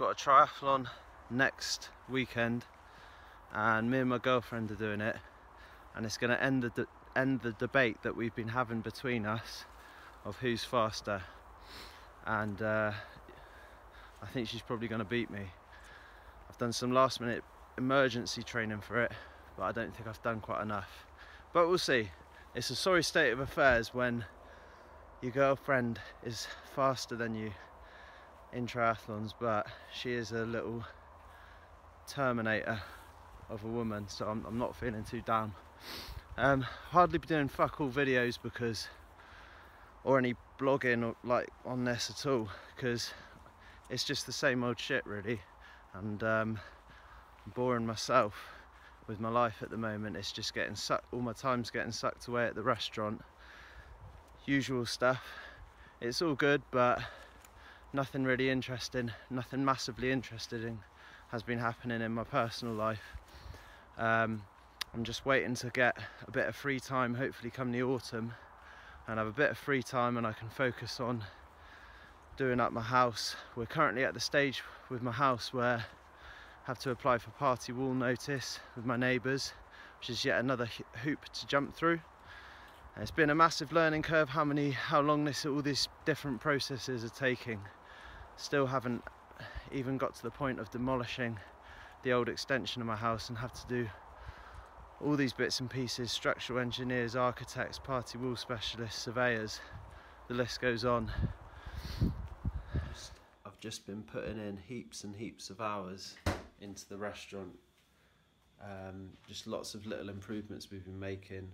got a triathlon next weekend and me and my girlfriend are doing it and it's going to end the end the debate that we've been having between us of who's faster. And uh, I think she's probably going to beat me. I've done some last minute emergency training for it but I don't think I've done quite enough. But we'll see. It's a sorry state of affairs when your girlfriend is faster than you in triathlons but she is a little terminator of a woman so I'm, I'm not feeling too down um, hardly be doing fuck all videos because or any blogging or like on this at all because it's just the same old shit really. And um, I'm boring myself with my life at the moment. It's just getting sucked all my time's getting sucked away at the restaurant. Usual stuff. It's all good but nothing really interesting, nothing massively interesting has been happening in my personal life. Um, I'm just waiting to get a bit of free time, hopefully come the autumn, and have a bit of free time and I can focus on doing up my house. We're currently at the stage with my house where I have to apply for party wall notice with my neighbours, which is yet another hoop to jump through. It's been a massive learning curve how many, how long this, all these different processes are taking still haven't even got to the point of demolishing the old extension of my house and have to do all these bits and pieces structural engineers architects party wall specialists surveyors. The list goes on. I've just been putting in heaps and heaps of hours into the restaurant. Um, just lots of little improvements we've been making.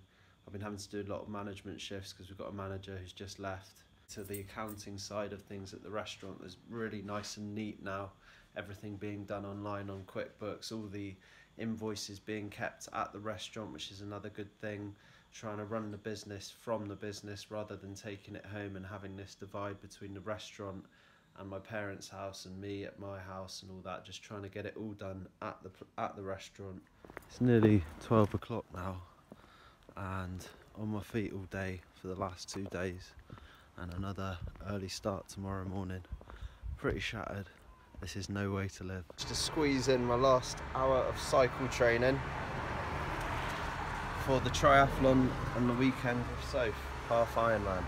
I've been having to do a lot of management shifts because we've got a manager who's just left to the accounting side of things at the restaurant is really nice and neat now. Everything being done online on QuickBooks, all the invoices being kept at the restaurant, which is another good thing. Trying to run the business from the business rather than taking it home and having this divide between the restaurant and my parents' house and me at my house and all that. Just trying to get it all done at the at the restaurant. It's nearly 12 o'clock now, and on my feet all day for the last two days and another early start tomorrow morning. Pretty shattered. This is no way to live. Just to squeeze in my last hour of cycle training for the triathlon on the weekend with Soph, half Ironman.